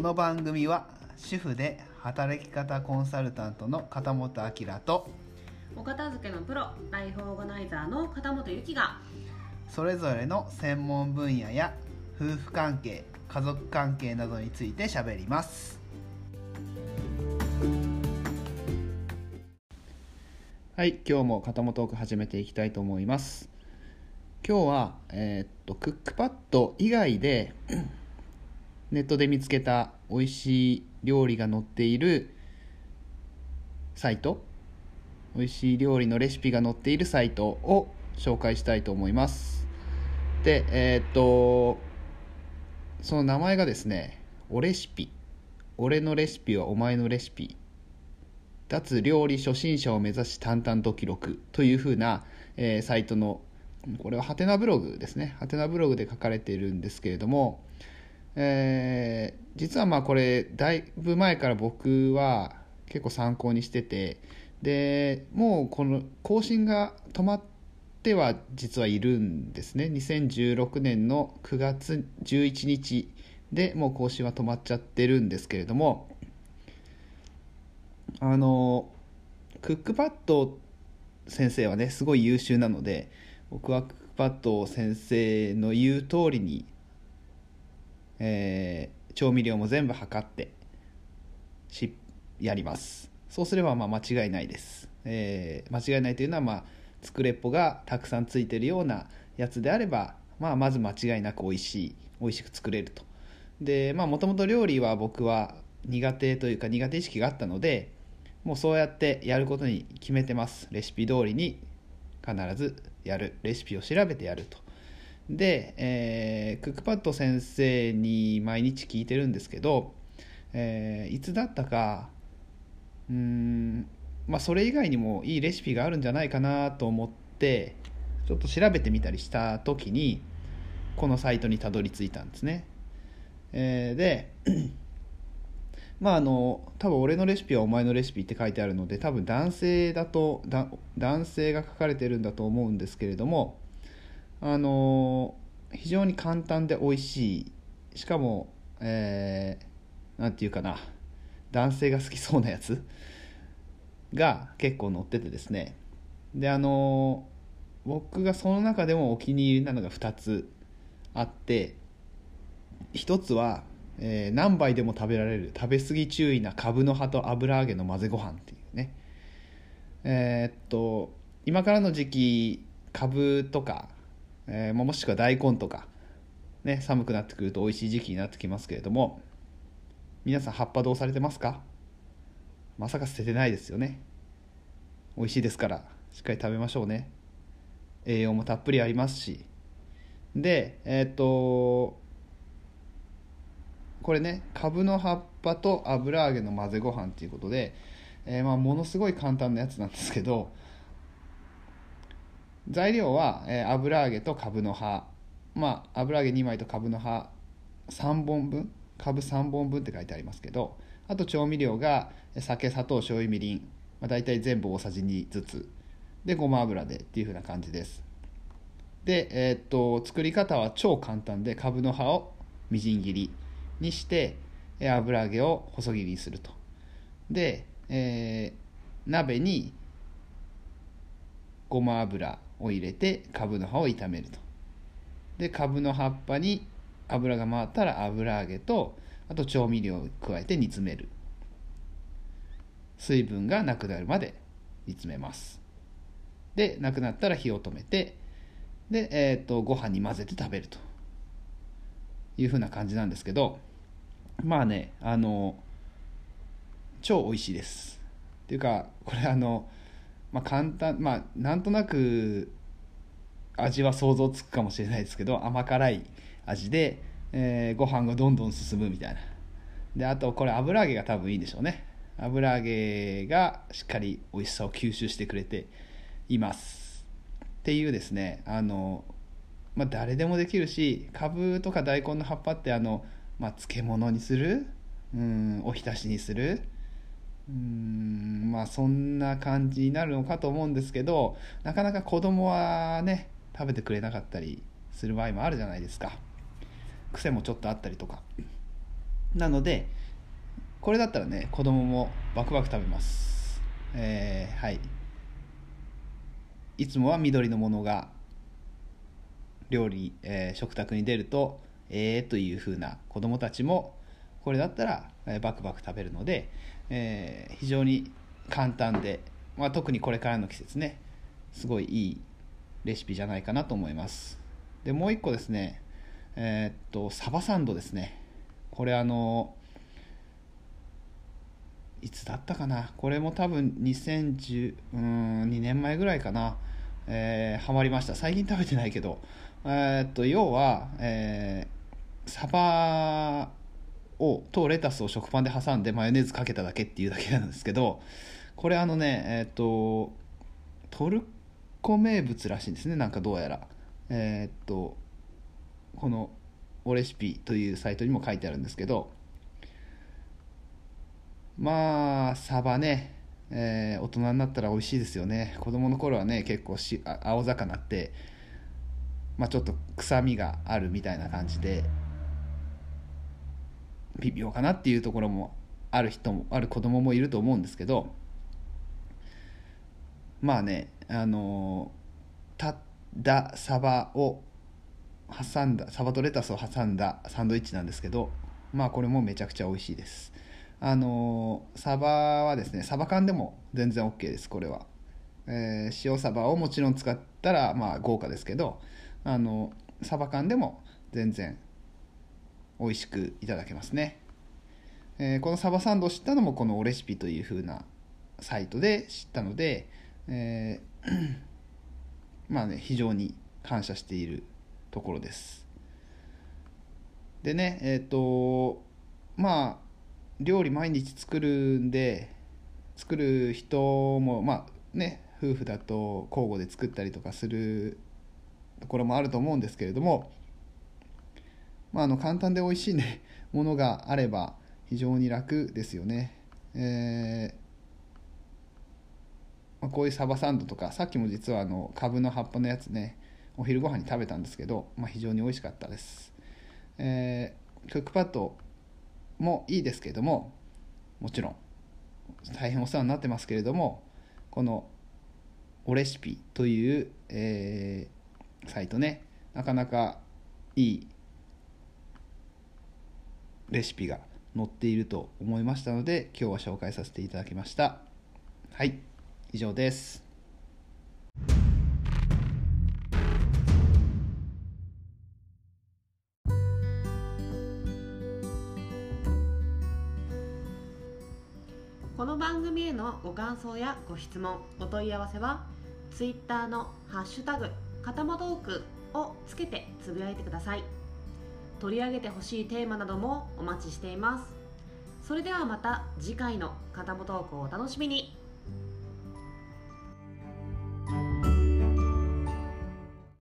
の番組は主婦で働き方コンサルタントの片本明とお片付けのプロライフオーガナイザーの片本由紀がそれぞれの専門分野や夫婦関係家族関係などについてしゃべります。はい今日も片本トーク始めていきたいと思います。今日は、えーっとクックパッド以外でネットで見つけた美味しい料理が載っているサイト美味しい料理のレシピが載っているサイトを紹介したいと思います。でえーっとその名前がですね「おレシピ」「俺のレシピはお前のレシピ」「脱料理初心者を目指し淡々と記録」というふうな、えーサイトのこれはハテナブログですね。ハテナブログで書かれているんですけれどもえー実はまあこれだいぶ前から僕は結構参考にしててでもうこの更新が止まっては実はいるんですね。2016年の9月11日でもう更新は止まっちゃってるんですけれどもあのクックパッド先生はねすごい優秀なので僕はクックパッド先生の言う通りにえー調味料も全部測ってしやります。そうすればまあ間違いないです、えー間違いないというのはまあ作れっぽがたくさんついてるようなやつであれば、まあ、まず間違いなく美味しい美味しく作れると。でまあもともと料理は僕は苦手というか苦手意識があったのでもうそうやってやることに決めてます。レシピ通りに必ずやる。レシピを調べてやると。で、えークックパッド先生に毎日聞いてるんですけど、えーいつだったかうんまあそれ以外にもいいレシピがあるんじゃないかなと思ってちょっと調べてみたりした時にこのサイトにたどり着いたんですね、えーで まああの多分俺のレシピはお前のレシピって書いてあるので多分男性だとだ男性が書かれてるんだと思うんですけれどもあの非常に簡単で美味しい。しかも、えーなんていうかな。男性が好きそうなやつ。が結構載っててですね。であの僕がその中でもお気に入りなのが2つあって。1つは、えー何杯でも食べられる食べ過ぎ注意なカブの葉と油揚げの混ぜご飯っていうね。えーっと今からの時期カブとか、えーもしくは大根とか、ね、寒くなってくると美味しい時期になってきますけれども皆さん葉っぱどうされてますか？まさか捨ててないですよね。美味しいですからしっかり食べましょうね。栄養もたっぷりありますし。でえーっとこれねカブの葉っぱと油揚げの混ぜご飯っていうことで、えーまあ、ものすごい簡単なやつなんですけど材料は、えー油揚げとカブの葉。まあ油揚げ2枚とカブの葉。3本分？カブ3本分って書いてありますけど。あと調味料が酒砂糖醤油みりん、まあ、大体全部大さじ2ずつ。でごま油でっていう風な感じです。でえーっと作り方は超簡単でカブの葉をみじん切りにして油揚げを細切りにすると。で、えー鍋にごま油を入れてカブの葉を炒めると。でカブの葉っぱに油が回ったら油揚げとあと調味料を加えて煮詰める。水分がなくなるまで煮詰めます。でなくなったら火を止めてで、えー、とご飯に混ぜて食べると。いうふうな感じなんですけどまあねあの超美味しいです。っていうかこれあのまあ簡単まあなんとなく味は想像つくかもしれないですけど甘辛い味で、えーご飯がどんどん進むみたいな。であとこれ油揚げが多分いいんでしょうね。油揚げがしっかり美味しさを吸収してくれています。っていうですねあの、まあ、誰でもできるしかぶとか大根の葉っぱってあの、まあ、漬物にする？うんおひたしにする？うんまあそんな感じになるのかと思うんですけどなかなか子供はね食べてくれなかったりする場合もあるじゃないですか。癖もちょっとあったりとか。なのでこれだったらね子供もバクバク食べます。えーはい。いつもは緑のものが料理、えー食卓に出るとえーという風な子供たちもこれだったら、えーバクバク食べるので、えー非常に簡単で、まあ、特にこれからの季節ねすごいいいレシピじゃないかなと思います。でもう一個ですねえーっとサバサンドですね。これあのいつだったかな？これも多分2010うん2年前ぐらいかなえーハマりました。最近食べてないけど。えーっと要は、えーサバをとレタスを食パンで挟んでマヨネーズかけただけっていうだけなんですけどこれあのねえーっとトルコ名物らしいんですねなんかどうやら。えーっとこのおレシピというサイトにも書いてあるんですけどまあサバね、えー大人になったら美味しいですよね。子供の頃はね結構しあ青魚って、まあ、ちょっと臭みがあるみたいな感じで微妙かなっていうところもある人もある子供もいると思うんですけどまあねあのたったサバを挟んだサバとレタスを挟んだサンドイッチなんですけどまあこれもめちゃくちゃ美味しいです。あのサバはですねサバ缶でも全然 OK ですこれは、えー塩サバをもちろん使ったらまあ豪華ですけどあのサバ缶でも全然美味しくいただけますね、えーこのサバサンドを知ったのもこのおレシピという風なサイトで知ったので、えー まあね非常に感謝しているところです。でねえっ、とまあ料理毎日作るんで作る人もまあね夫婦だと交互で作ったりとかするところもあると思うんですけれどもまあ、あの簡単で美味しいね ものがあれば非常に楽ですよね、えーまあ、こういうサバサンドとかさっきも実はあのカブの葉っぱのやつねお昼ご飯に食べたんですけど、まあ、非常に美味しかったです、えークックパッドもいいですけれどももちろん大変お世話になってますけれどもこのおレシピという、えーサイトねなかなかいいレシピが載っていると思いましたので今日は紹介させていただきました。はい以上です。この番組へのご感想やご質問お問い合わせは Twitter の「ハッシュタグかたまトーク」をつけてつぶやいてください。取り上げてほしいテーマなどもお待ちしています。それではまた次回のかたまトークをお楽しみに。